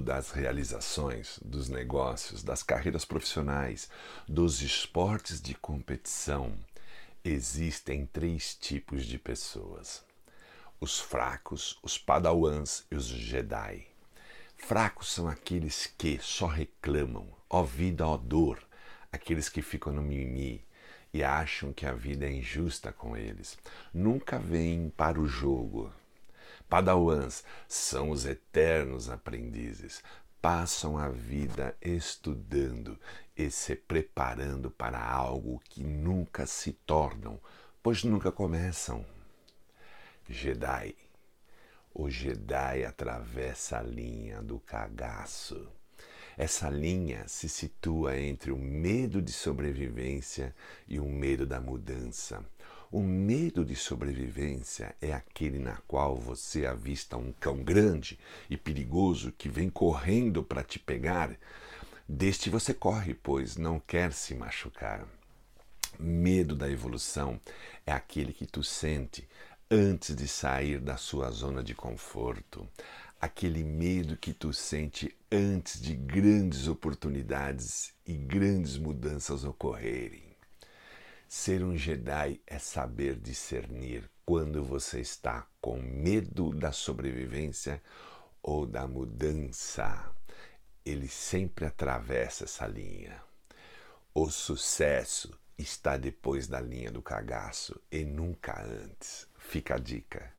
das realizações, dos negócios, das carreiras profissionais, dos esportes de competição, existem três tipos de pessoas: os fracos, os padawans e os Jedi. Fracos são aqueles que só reclamam, ó vida, ó dor, aqueles que ficam no mimimi e acham que a vida é injusta com eles. Nunca vêm para o jogo. Padawans são os eternos aprendizes. Passam a vida estudando e se preparando para algo que nunca se tornam, pois nunca começam. Jedi o Jedi atravessa a linha do cagaço. Essa linha se situa entre o medo de sobrevivência e o medo da mudança. O medo de sobrevivência é aquele na qual você avista um cão grande e perigoso que vem correndo para te pegar. Deste você corre, pois não quer se machucar. Medo da evolução é aquele que tu sente antes de sair da sua zona de conforto, aquele medo que tu sente antes de grandes oportunidades e grandes mudanças ocorrerem. Ser um Jedi é saber discernir quando você está com medo da sobrevivência ou da mudança. Ele sempre atravessa essa linha. O sucesso está depois da linha do cagaço e nunca antes. Fica a dica.